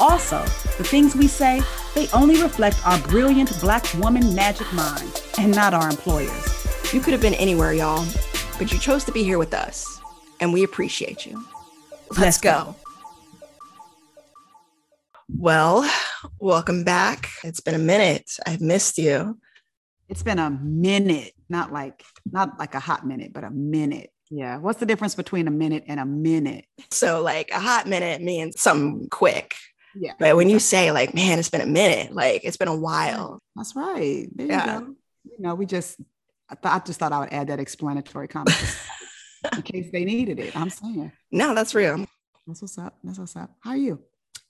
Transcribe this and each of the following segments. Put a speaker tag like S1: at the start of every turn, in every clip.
S1: Also, the things we say, they only reflect our brilliant Black woman magic mind and not our employers.
S2: You could have been anywhere, y'all, but you chose to be here with us, and we appreciate you. Let's, Let's go. go. Well, welcome back. It's been a minute. I've missed you.
S1: It's been a minute, not like not like a hot minute, but a minute. Yeah. What's the difference between a minute and a minute?
S2: So, like a hot minute means something quick. Yeah. But when you say like, man, it's been a minute, like it's been a while.
S1: That's right. There yeah. you. You know, we just I, th- I just thought I would add that explanatory comment in case they needed it. I'm saying.
S2: No, that's real.
S1: That's what's up. That's what's up. How are you?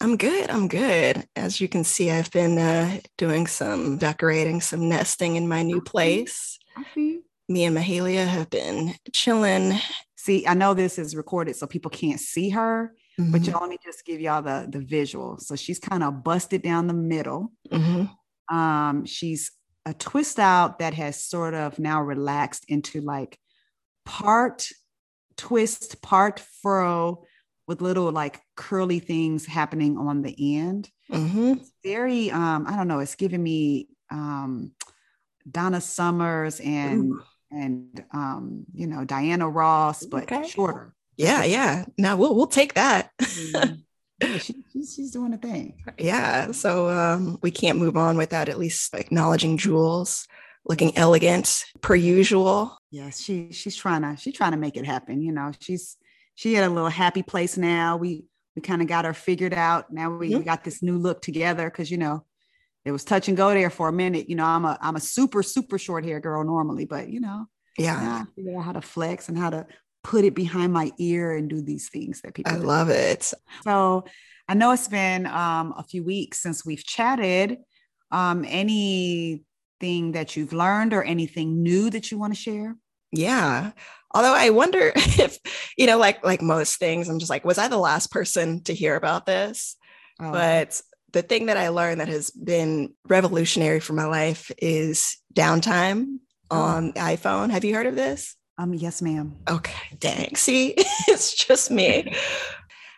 S2: I'm good. I'm good. As you can see, I've been uh, doing some decorating, some nesting in my new place. Me and Mahalia have been chilling.
S1: See, I know this is recorded, so people can't see her, Mm-hmm. But y'all, let me just give y'all the the visual. So she's kind of busted down the middle. Mm-hmm. Um, she's a twist out that has sort of now relaxed into like part twist, part furrow with little like curly things happening on the end. Mm-hmm. Very, um, I don't know, it's giving me um, Donna Summers and Ooh. and um, you know Diana Ross, but okay. shorter.
S2: Yeah, yeah. Now we'll we'll take that.
S1: mm-hmm. yeah, she, she's, doing a thing.
S2: Yeah. So um, we can't move on without at least acknowledging Jules looking elegant per usual.
S1: Yes, she she's trying to she's trying to make it happen. You know, she's she had a little happy place now. We we kind of got her figured out. Now we, mm-hmm. we got this new look together because you know it was touch and go there for a minute. You know, I'm a I'm a super super short hair girl normally, but you know,
S2: yeah,
S1: I figured out how to flex and how to put it behind my ear and do these things that people
S2: I
S1: do.
S2: love it.
S1: So I know it's been um, a few weeks since we've chatted. Um, anything that you've learned or anything new that you want to share?
S2: Yeah. Although I wonder if, you know, like like most things, I'm just like, was I the last person to hear about this? Oh. But the thing that I learned that has been revolutionary for my life is downtime oh. on iPhone. Have you heard of this?
S1: Um, yes, ma'am.
S2: Okay, dang. See, it's just me.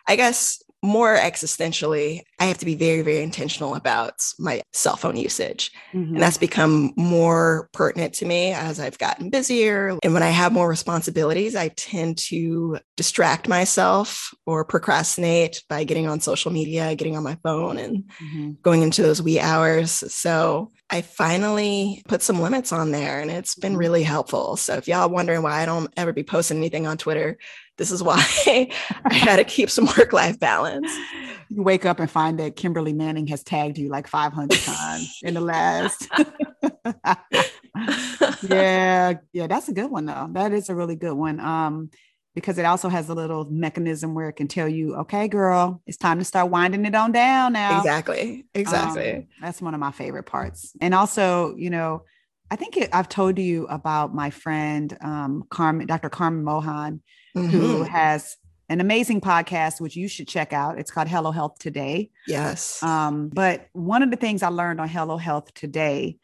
S2: I guess more existentially, I have to be very, very intentional about my cell phone usage. Mm-hmm. And that's become more pertinent to me as I've gotten busier. And when I have more responsibilities, I tend to distract myself or procrastinate by getting on social media, getting on my phone, and mm-hmm. going into those wee hours. So I finally put some limits on there and it's been mm-hmm. really helpful. So if y'all wondering why I don't ever be posting anything on Twitter, this is why I had to keep some work life balance.
S1: You wake up and find that Kimberly Manning has tagged you like 500 times in the last. yeah, yeah, that's a good one though. That is a really good one. Um, because it also has a little mechanism where it can tell you, okay, girl, it's time to start winding it on down now.
S2: Exactly. Exactly. Um,
S1: that's one of my favorite parts. And also, you know, I think it, I've told you about my friend, um, Carmen, Dr. Carmen Mohan, mm-hmm. who has an amazing podcast, which you should check out. It's called Hello Health Today.
S2: Yes.
S1: Um, but one of the things I learned on Hello Health Today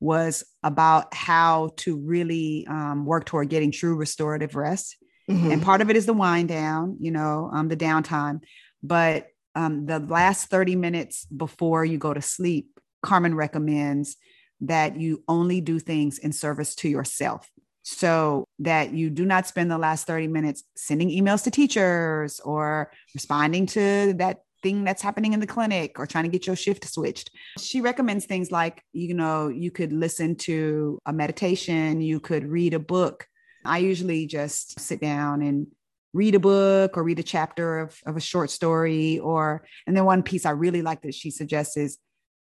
S1: was about how to really um, work toward getting true restorative rest. Mm-hmm. And part of it is the wind down, you know, um, the downtime. But um, the last 30 minutes before you go to sleep, Carmen recommends that you only do things in service to yourself so that you do not spend the last 30 minutes sending emails to teachers or responding to that thing that's happening in the clinic or trying to get your shift switched. She recommends things like, you know, you could listen to a meditation, you could read a book. I usually just sit down and read a book or read a chapter of, of a short story or and then one piece I really like that she suggests is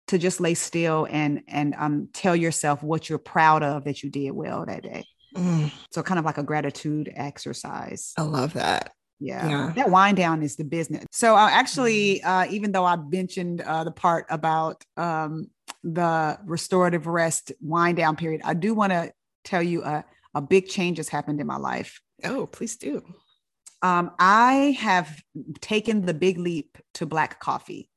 S1: to just lay still and and um tell yourself what you're proud of that you did well that day. Mm. So kind of like a gratitude exercise.
S2: I love that.
S1: Yeah. yeah. That wind down is the business. So uh, actually, uh, even though I mentioned uh, the part about um, the restorative rest wind down period, I do want to tell you a, a big change has happened in my life.
S2: Oh, please do.
S1: Um, I have taken the big leap to black coffee.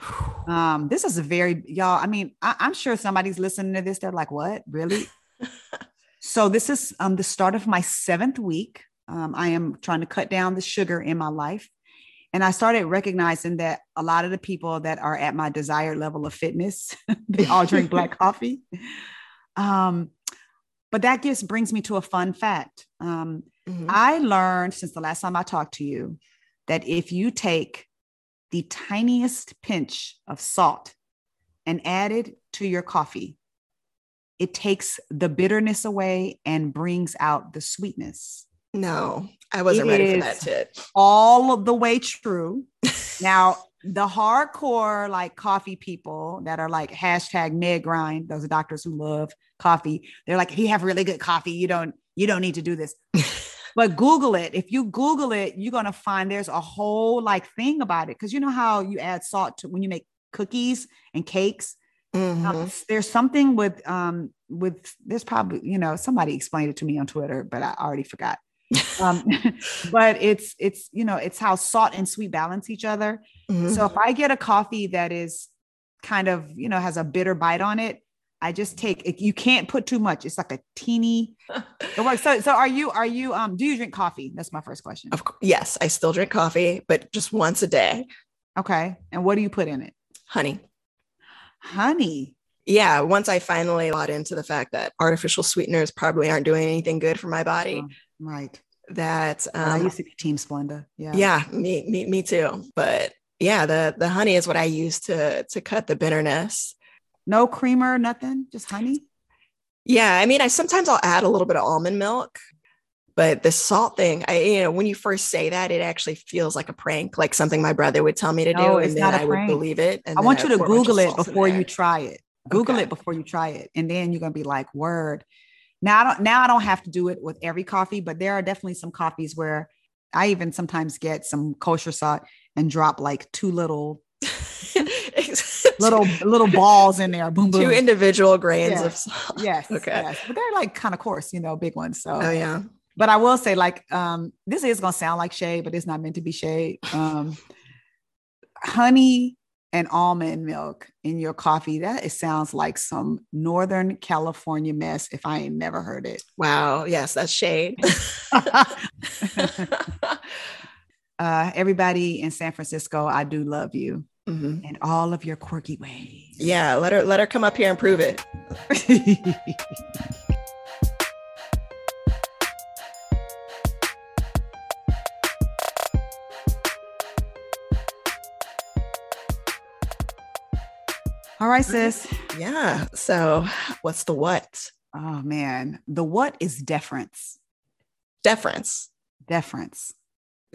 S1: Um, this is a very y'all. I mean, I, am sure somebody's listening to this. They're like, "What? Really?" so this is um, the start of my seventh week. Um, I am trying to cut down the sugar in my life, and I started recognizing that a lot of the people that are at my desired level of fitness, they all drink black coffee. Um, but that just brings me to a fun fact. Um, mm-hmm. I learned since the last time I talked to you that if you take the tiniest pinch of salt and add it to your coffee, it takes the bitterness away and brings out the sweetness.
S2: No, I wasn't it ready for that tip.
S1: All the way true. now, the hardcore like coffee people that are like hashtag med grind, those are doctors who love coffee, they're like, if you have really good coffee, you don't you don't need to do this. but Google it. If you Google it, you're gonna find there's a whole like thing about it. Cause you know how you add salt to when you make cookies and cakes. Mm-hmm. Um, there's something with um with there's probably you know somebody explained it to me on Twitter, but I already forgot. um, but it's it's you know it's how salt and sweet balance each other. Mm-hmm. So if I get a coffee that is kind of you know has a bitter bite on it, I just take it, you can't put too much. It's like a teeny. so so are you are you um do you drink coffee? That's my first question.
S2: Of course, yes, I still drink coffee, but just once a day.
S1: Okay. And what do you put in it?
S2: Honey.
S1: Honey.
S2: Yeah, once I finally bought into the fact that artificial sweeteners probably aren't doing anything good for my body. Oh,
S1: right.
S2: That
S1: um, I used to be Team Splenda.
S2: Yeah. Yeah, me, me, me too. But yeah, the the honey is what I use to to cut the bitterness
S1: no creamer, nothing, just honey.
S2: Yeah, I mean, I sometimes I'll add a little bit of almond milk, but the salt thing, I you know, when you first say that, it actually feels like a prank, like something my brother would tell me to no, do, and then I would believe it.
S1: I want you to Google it before you try it. Google okay. it before you try it, and then you're gonna be like, "Word." Now, I don't, now I don't have to do it with every coffee, but there are definitely some coffees where I even sometimes get some kosher salt and drop like two little little little balls in there. Boom, boom.
S2: Two individual grains yes. of
S1: salt. Yes. Okay. Yes. But they're like kind of coarse, you know, big ones. So
S2: oh yeah.
S1: But I will say, like, um, this is gonna sound like shade, but it's not meant to be shade. Um, honey and almond milk in your coffee that it sounds like some northern california mess if i ain't never heard it
S2: wow yes that's shade
S1: uh, everybody in san francisco i do love you mm-hmm. and all of your quirky ways.
S2: Yeah, let her let her come up here and prove it.
S1: All right, sis.
S2: Yeah. So, what's the what?
S1: Oh man, the what is deference.
S2: Deference.
S1: Deference.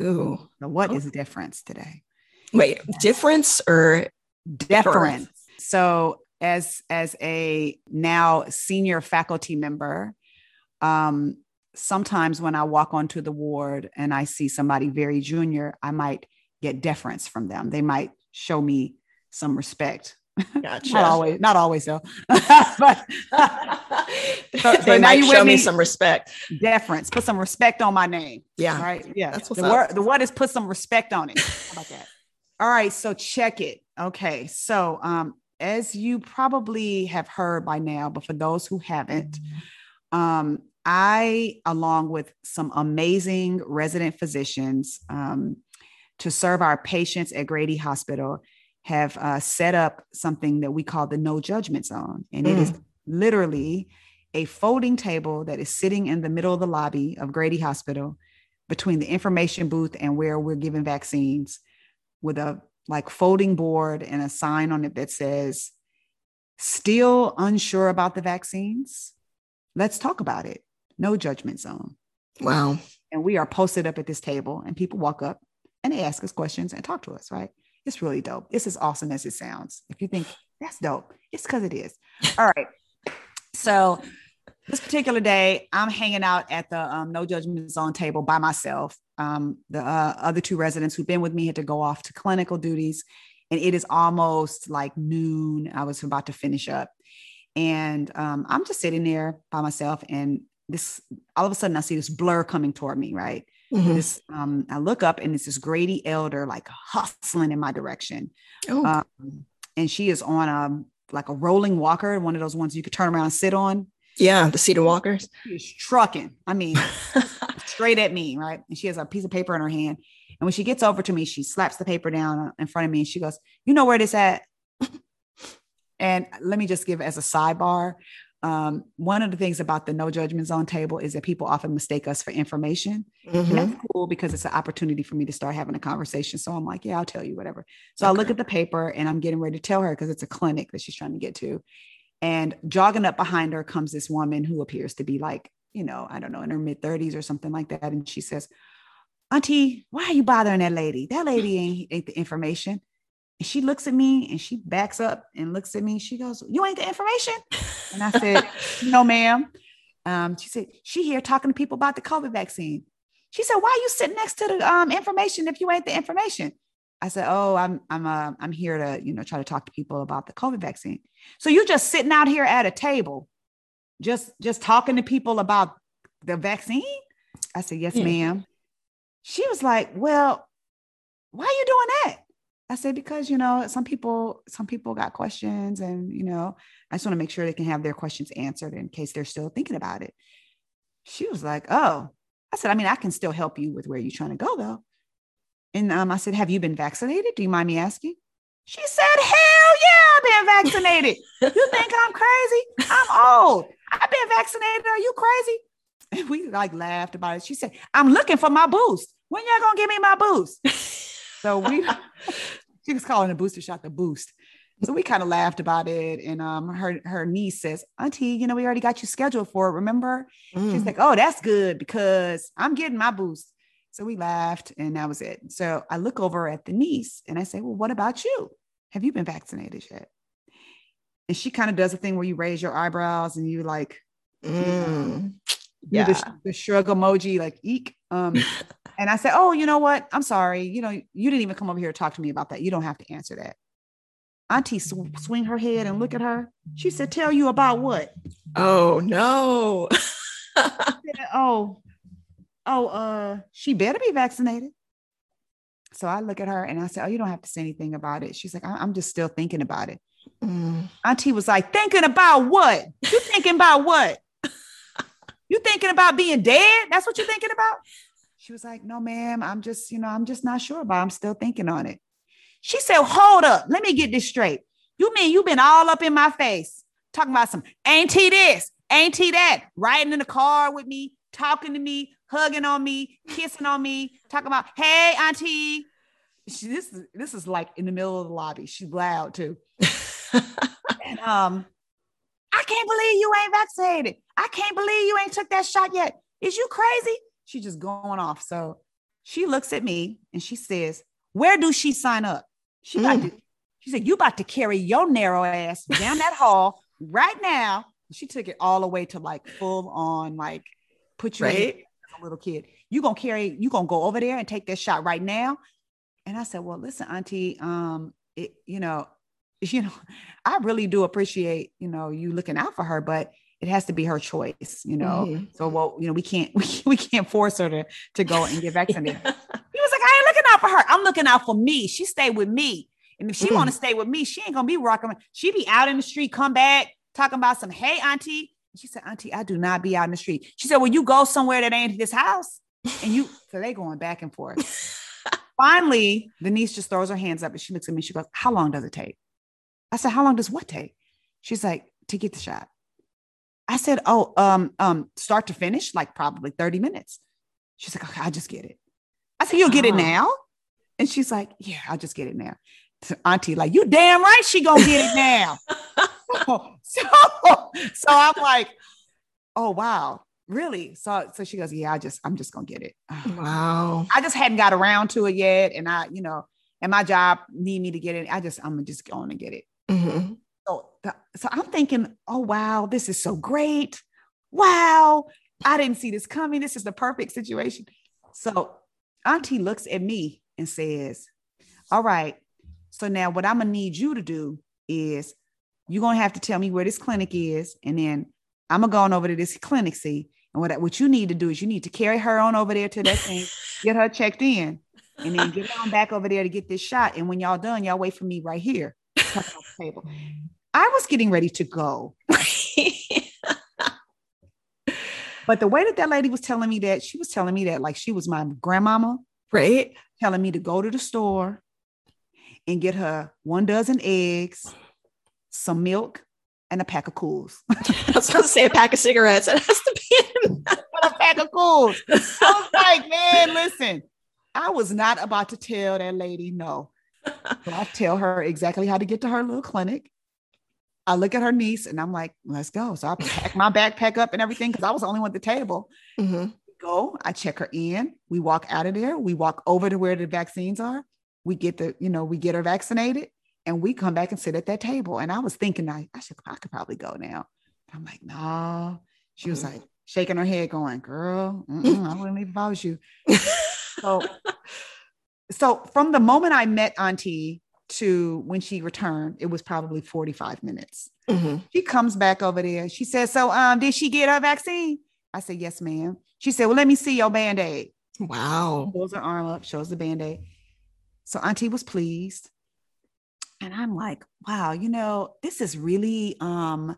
S2: Ooh.
S1: The what oh. is deference today?
S2: Wait, difference or
S1: deference? So as as a now senior faculty member, um, sometimes when I walk onto the ward and I see somebody very junior, I might get deference from them. They might show me some respect.
S2: Gotcha.
S1: not always, not always though. but
S2: so, they so might show me some respect.
S1: Deference. Put some respect on my name.
S2: Yeah.
S1: Right. Yeah. That's what's the up. word. The word is put some respect on it. How about that? All right, so check it. Okay, so um, as you probably have heard by now, but for those who haven't, um, I, along with some amazing resident physicians um, to serve our patients at Grady Hospital, have uh, set up something that we call the no judgment zone. And mm. it is mm. literally a folding table that is sitting in the middle of the lobby of Grady Hospital between the information booth and where we're giving vaccines with a like folding board and a sign on it that says, Still unsure about the vaccines? Let's talk about it. No judgment zone.
S2: Wow.
S1: And we are posted up at this table, and people walk up and they ask us questions and talk to us, right? It's really dope. It's as awesome as it sounds. If you think that's dope, it's because it is. All right. So this particular day, I'm hanging out at the um, No Judgment Zone table by myself. um, the uh, other two residents who've been with me had to go off to clinical duties. And it is almost like noon. I was about to finish up. And um, I'm just sitting there by myself. And this, all of a sudden, I see this blur coming toward me, right? Mm-hmm. This, um, I look up and it's this Grady elder like hustling in my direction. Oh. Um, and she is on a like a rolling walker, one of those ones you could turn around and sit on.
S2: Yeah, the cedar walkers.
S1: She's trucking. I mean, straight at me, right? And she has a piece of paper in her hand. And when she gets over to me, she slaps the paper down in front of me and she goes, You know where this at? and let me just give as a sidebar. Um, one of the things about the no judgment zone table is that people often mistake us for information. Mm-hmm. that's cool because it's an opportunity for me to start having a conversation. So I'm like, yeah, I'll tell you whatever. So okay. I look at the paper and I'm getting ready to tell her because it's a clinic that she's trying to get to. And jogging up behind her comes this woman who appears to be like, you know, I don't know, in her mid 30s or something like that. And she says, Auntie, why are you bothering that lady? That lady ain't, ain't the information. And she looks at me and she backs up and looks at me. She goes, You ain't the information. And I said, No, ma'am. Um, she said, She here talking to people about the COVID vaccine. She said, Why are you sitting next to the um, information if you ain't the information? I said, "Oh, I'm I'm uh, I'm here to you know try to talk to people about the COVID vaccine." So you just sitting out here at a table, just just talking to people about the vaccine? I said, "Yes, yeah. ma'am." She was like, "Well, why are you doing that?" I said, "Because you know some people some people got questions, and you know I just want to make sure they can have their questions answered in case they're still thinking about it." She was like, "Oh." I said, "I mean, I can still help you with where you're trying to go, though." And um, I said, Have you been vaccinated? Do you mind me asking? She said, Hell yeah, I've been vaccinated. you think I'm crazy? I'm old. I've been vaccinated. Are you crazy? And we like laughed about it. She said, I'm looking for my boost. When y'all gonna give me my boost? so we she was calling a booster shot the boost. So we kind of laughed about it. And um her her niece says, Auntie, you know, we already got you scheduled for it. Remember? Mm. She's like, Oh, that's good because I'm getting my boost. So we laughed and that was it. So I look over at the niece and I say, Well, what about you? Have you been vaccinated yet? And she kind of does a thing where you raise your eyebrows and you like, mm, yeah, the, the, shrug emoji, like eek. Um, and I said, Oh, you know what? I'm sorry. You know, you didn't even come over here to talk to me about that. You don't have to answer that. Auntie sw- swing her head and look at her. She said, Tell you about what?
S2: Oh, no.
S1: said, oh, oh, uh, she better be vaccinated. So I look at her and I said, Oh, you don't have to say anything about it. She's like, I'm just still thinking about it. Mm. Auntie was like, Thinking about what? You thinking about what? You thinking about being dead? That's what you're thinking about? She was like, No, ma'am, I'm just, you know, I'm just not sure about it. I'm still thinking on it. She said, Hold up, let me get this straight. You mean you've been all up in my face talking about some ain't he this, ain't he that, riding in the car with me, talking to me, hugging on me, kissing on me, talking about, hey, auntie. She, this, is, this is like in the middle of the lobby. She's loud too. and um, I can't believe you ain't vaccinated. I can't believe you ain't took that shot yet. Is you crazy? She's just going off. So she looks at me and she says, Where do she sign up? She mm. to, she said, You about to carry your narrow ass down that hall right now. She took it all the way to like full on, like put you right? a little kid. You gonna carry, you gonna go over there and take this shot right now. And I said, Well, listen, Auntie, um, it, you know, you know, I really do appreciate, you know, you looking out for her, but it has to be her choice, you know. Mm-hmm. So well, you know, we can't we, we can't force her to to go and get vaccinated. yeah. He was like, I ain't looking out for her. I'm looking out for me. She stay with me. And if she mm. want to stay with me, she ain't gonna be rocking. She be out in the street, come back, talking about some, hey, auntie, she said, Auntie, I do not be out in the street. She said, Well, you go somewhere that ain't this house. And you, so they going back and forth. Finally, the niece just throws her hands up and she looks at me. She goes, How long does it take? I said, How long does what take? She's like, To get the shot. I said, Oh, um, um, start to finish, like probably 30 minutes. She's like, Okay, I'll just get it. I said, You'll get it now? And she's like, Yeah, I'll just get it now. Auntie, like, you damn right she gonna get it now. so, so, so I'm like, oh wow, really? So so she goes, yeah, I just I'm just gonna get it.
S2: Wow.
S1: I just hadn't got around to it yet, and I, you know, and my job need me to get it. I just I'm just going to get it. Mm-hmm. So so I'm thinking, oh wow, this is so great. Wow, I didn't see this coming. This is the perfect situation. So Auntie looks at me and says, All right, so now what I'm gonna need you to do is you're gonna have to tell me where this clinic is, and then I'm gonna go on over to this clinic, see. And what, what you need to do is you need to carry her on over there to that thing, get her checked in, and then get on back over there to get this shot. And when y'all done, y'all wait for me right here. table. I was getting ready to go. but the way that that lady was telling me that, she was telling me that like she was my grandmama,
S2: right?
S1: Telling me to go to the store and get her one dozen eggs, some milk, and a pack of cools.
S2: I was going to say a pack of cigarettes. It has to be
S1: a pack of cools. I was like, man, listen, I was not about to tell that lady no. So I tell her exactly how to get to her little clinic. I look at her niece and I'm like, let's go. So I pack my backpack up and everything because I was the only one at the table. Mm-hmm. Go, I check her in. We walk out of there. We walk over to where the vaccines are. We get the, you know, we get her vaccinated and we come back and sit at that table. And I was thinking, I, I should, I could probably go now. I'm like, no. She was mm-hmm. like shaking her head, going, girl, I wouldn't even if I was you. so, so from the moment I met Auntie to when she returned, it was probably 45 minutes. Mm-hmm. She comes back over there. She says, So um, did she get her vaccine? I said, Yes, ma'am. She said, Well, let me see your band-aid.
S2: Wow.
S1: Pulls her arm up, shows the band-aid. So Auntie was pleased. And I'm like, wow, you know, this is really um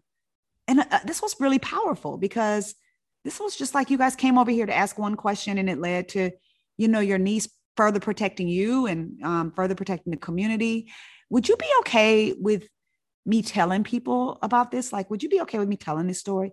S1: and uh, this was really powerful because this was just like you guys came over here to ask one question and it led to you know your niece further protecting you and um, further protecting the community. Would you be okay with me telling people about this? Like would you be okay with me telling this story?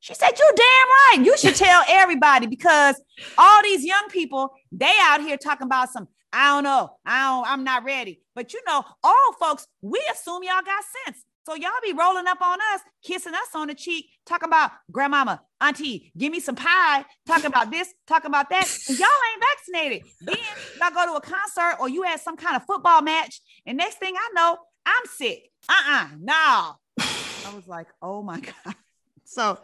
S1: She said you're damn right. You should tell everybody because all these young people they out here talking about some i don't know i don't i'm not ready. But you know all folks we assume y'all got sense so y'all be rolling up on us, kissing us on the cheek, talking about grandmama, auntie, give me some pie, talking about this, talking about that. And y'all ain't vaccinated. Then y'all go to a concert or you had some kind of football match, and next thing I know, I'm sick. Uh-uh, no. I was like, oh my God. So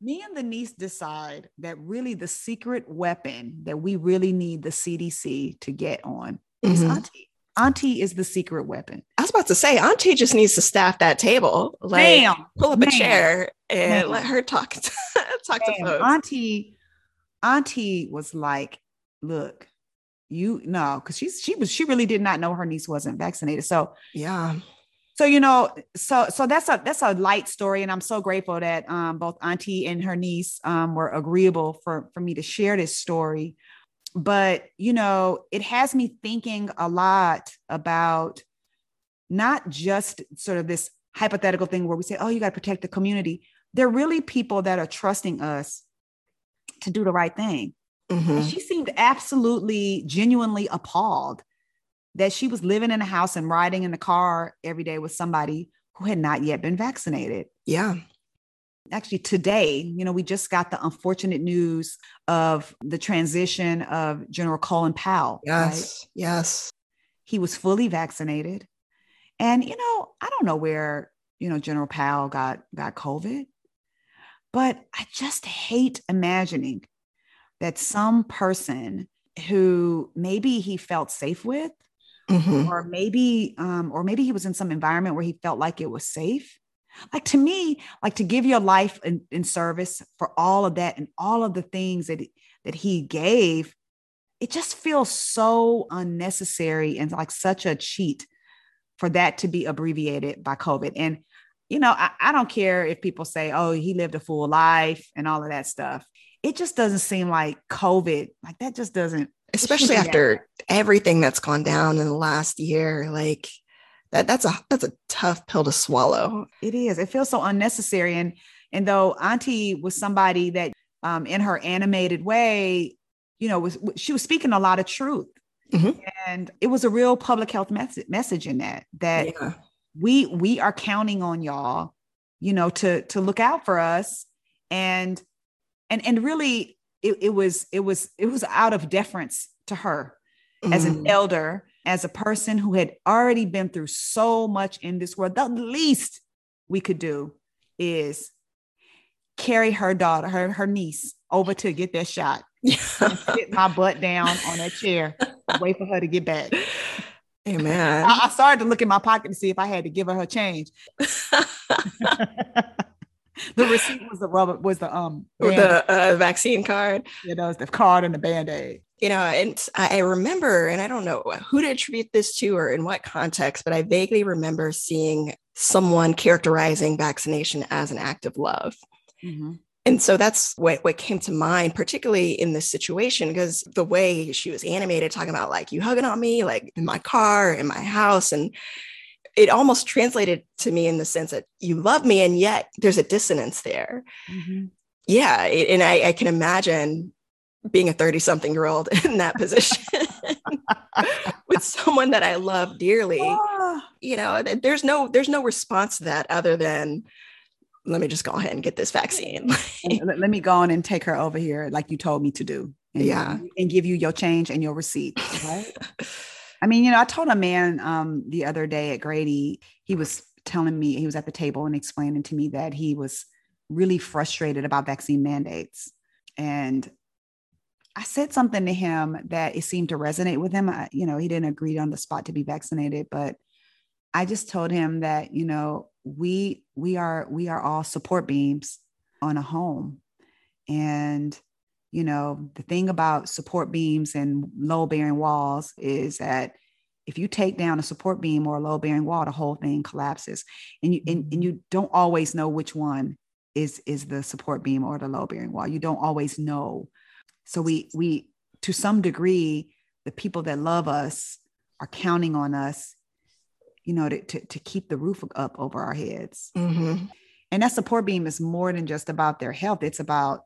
S1: me and the niece decide that really the secret weapon that we really need the CDC to get on mm-hmm. is auntie. Auntie is the secret weapon.
S2: I was about to say, Auntie just needs to staff that table. Like, Bam. pull up a chair and let her talk. To, talk to folks.
S1: Auntie, Auntie was like, "Look, you know, because she's she was she really did not know her niece wasn't vaccinated. So
S2: yeah,
S1: so you know, so so that's a that's a light story, and I'm so grateful that um, both Auntie and her niece um, were agreeable for for me to share this story but you know it has me thinking a lot about not just sort of this hypothetical thing where we say oh you got to protect the community. They're really people that are trusting us to do the right thing. Mm-hmm. she seemed absolutely genuinely appalled that she was living in a house and riding in the car every day with somebody who had not yet been vaccinated.
S2: Yeah
S1: actually today you know we just got the unfortunate news of the transition of general colin powell
S2: yes right? yes
S1: he was fully vaccinated and you know i don't know where you know general powell got got covid but i just hate imagining that some person who maybe he felt safe with mm-hmm. or maybe um, or maybe he was in some environment where he felt like it was safe like to me, like to give your life in, in service for all of that and all of the things that that he gave, it just feels so unnecessary and like such a cheat for that to be abbreviated by COVID. And you know, I, I don't care if people say, "Oh, he lived a full life" and all of that stuff. It just doesn't seem like COVID. Like that just doesn't
S2: especially after everything that's gone down in the last year like that that's a that's a tough pill to swallow.
S1: It is. It feels so unnecessary. And and though Auntie was somebody that um, in her animated way, you know, was she was speaking a lot of truth. Mm-hmm. And it was a real public health message message in that that yeah. we we are counting on y'all, you know, to to look out for us. And and and really it, it was it was it was out of deference to her mm-hmm. as an mm. elder as a person who had already been through so much in this world, the least we could do is carry her daughter, her, her niece over to get that shot. sit my butt down on that chair, wait for her to get back.
S2: Amen.
S1: I, I started to look in my pocket to see if I had to give her her change. the receipt was the rubber was the um
S2: the uh, vaccine card.
S1: You know, it's the card and the band aid.
S2: You know, and I remember, and I don't know who to attribute this to or in what context, but I vaguely remember seeing someone characterizing vaccination as an act of love. Mm-hmm. And so that's what, what came to mind, particularly in this situation, because the way she was animated, talking about like you hugging on me, like in my car, in my house. And it almost translated to me in the sense that you love me, and yet there's a dissonance there. Mm-hmm. Yeah. It, and I, I can imagine being a 30 something year old in that position with someone that I love dearly. Oh. You know, there's no, there's no response to that other than, let me just go ahead and get this vaccine.
S1: let, let, me go on and take her over here like you told me to do.
S2: And, yeah.
S1: And give you your change and your receipt. Right. I mean, you know, I told a man um, the other day at Grady, he was telling me, he was at the table and explaining to me that he was really frustrated about vaccine mandates. And I said something to him that it seemed to resonate with him. I, you know, he didn't agree on the spot to be vaccinated, but I just told him that, you know, we we are we are all support beams on a home. And you know the thing about support beams and low bearing walls is that if you take down a support beam or a low bearing wall the whole thing collapses. And you and, and mm-hmm. you don't always know which one is is the support beam or the low bearing wall. You don't always know so we we to some degree the people that love us are counting on us you know, to, to, to keep the roof up over our heads. Mm-hmm. And that support beam is more than just about their health. It's about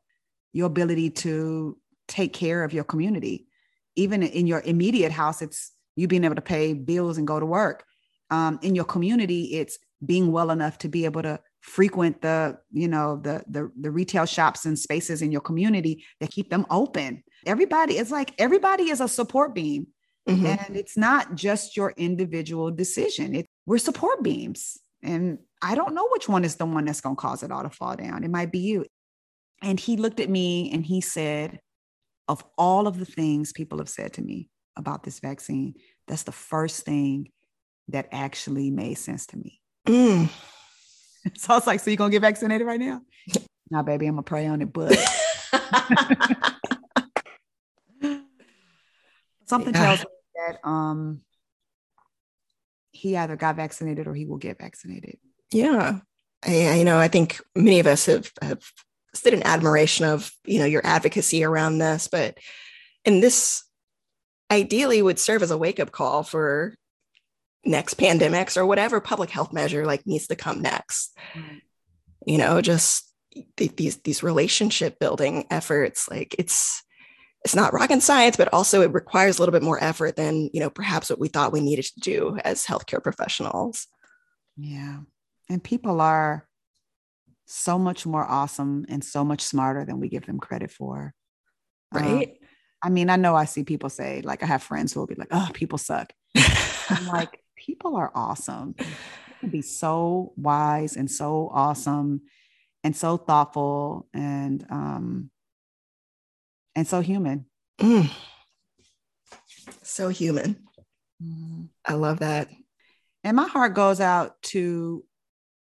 S1: your ability to take care of your community. Even in your immediate house, it's you being able to pay bills and go to work. Um, in your community, it's being well enough to be able to frequent the, you know, the, the the retail shops and spaces in your community that keep them open. Everybody it's like everybody is a support beam. Mm-hmm. And it's not just your individual decision. It, we're support beams. And I don't know which one is the one that's going to cause it all to fall down. It might be you. And he looked at me and he said, Of all of the things people have said to me about this vaccine, that's the first thing that actually made sense to me. Mm. So I was like, So you're going to get vaccinated right now? now, baby, I'm to pray on it, but. Something yeah. tells me that um he either got vaccinated or he will get vaccinated.
S2: Yeah. I, you know, I think many of us have, have stood in admiration of, you know, your advocacy around this, but and this ideally would serve as a wake-up call for next pandemics or whatever public health measure like needs to come next. Right. You know, just th- these these relationship building efforts, like it's it's not rocket science, but also it requires a little bit more effort than, you know, perhaps what we thought we needed to do as healthcare professionals.
S1: Yeah. And people are so much more awesome and so much smarter than we give them credit for.
S2: Right. Um,
S1: I mean, I know I see people say, like, I have friends who will be like, oh, people suck. I'm like, people are awesome. be so wise and so awesome and so thoughtful and um and so human. Mm.
S2: So human. Mm. I love that.
S1: And my heart goes out to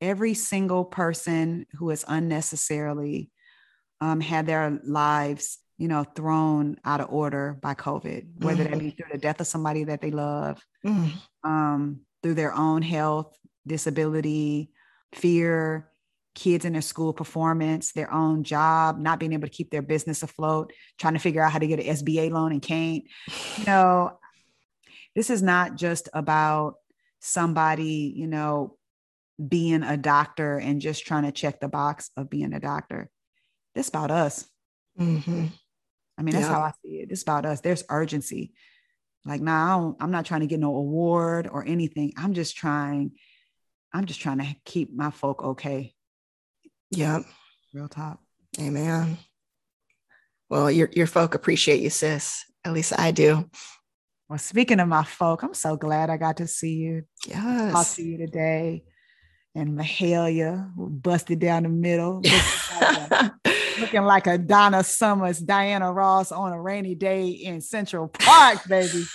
S1: every single person who has unnecessarily um, had their lives, you know, thrown out of order by COVID, whether mm. that be through the death of somebody that they love, mm. um, through their own health, disability, fear, kids in their school performance, their own job, not being able to keep their business afloat, trying to figure out how to get an SBA loan and can't. You know, this is not just about somebody, you know, being a doctor and just trying to check the box of being a doctor. This about us. Mm-hmm. I mean, that's yeah. how I see it. It's about us. There's urgency. Like now, nah, I'm not trying to get no award or anything. I'm just trying. I'm just trying to keep my folk okay.
S2: Yep.
S1: Real talk.
S2: Amen. Well, your your folk appreciate you, sis. At least I do.
S1: Well, speaking of my folk, I'm so glad I got to see you.
S2: Yes.
S1: Talk to you today. And Mahalia busted down the middle. Looking like a Donna Summers, Diana Ross on a rainy day in Central Park, baby.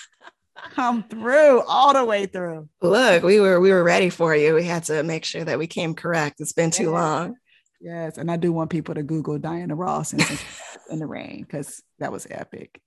S1: Come through all the way through.
S2: Look, we were we were ready for you. We had to make sure that we came correct. It's been too
S1: Yeah.
S2: long.
S1: Yes, and I do want people to Google Diana Ross in, in the rain because that was epic.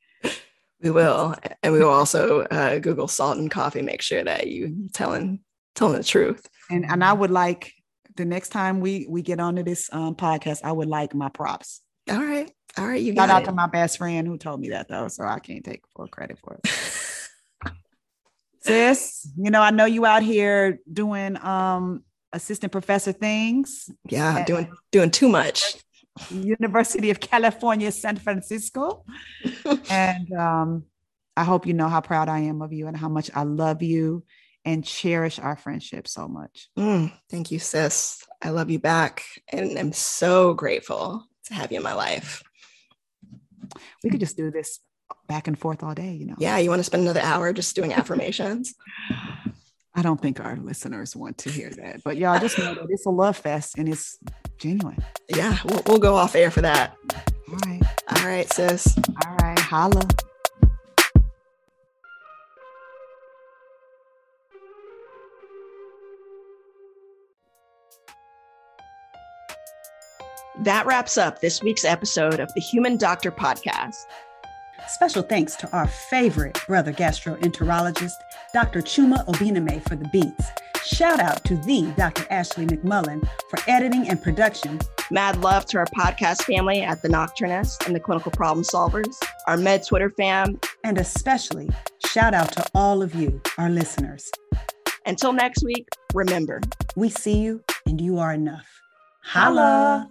S2: We will, and we will also uh, Google salt and coffee. Make sure that you telling telling the truth.
S1: And and I would like the next time we we get onto this um, podcast, I would like my props.
S2: All right, all right. You
S1: Shout out
S2: it.
S1: to my best friend who told me that though, so I can't take full credit for it. Sis, you know I know you out here doing um assistant professor things,
S2: yeah, doing doing too much.
S1: University of California, San Francisco, and um, I hope you know how proud I am of you and how much I love you and cherish our friendship so much.
S2: Mm, thank you, sis. I love you back, and I'm so grateful to have you in my life.
S1: We could just do this back and forth all day, you know.
S2: Yeah, you want to spend another hour just doing affirmations?
S1: I don't think our listeners want to hear that, but y'all just know that it's a love fest and it's genuine.
S2: Yeah, we'll, we'll go off air for that.
S1: All right.
S2: All right, sis.
S1: All right. Holla.
S2: That wraps up this week's episode of the Human Doctor Podcast.
S1: Special thanks to our favorite brother gastroenterologist, Dr. Chuma Obiname, for the beats. Shout out to the Dr. Ashley McMullen for editing and production.
S2: Mad love to our podcast family at the Nocturnist and the Clinical Problem Solvers, our Med Twitter fam.
S1: And especially shout out to all of you, our listeners.
S2: Until next week, remember
S1: We see you and you are enough. Holla.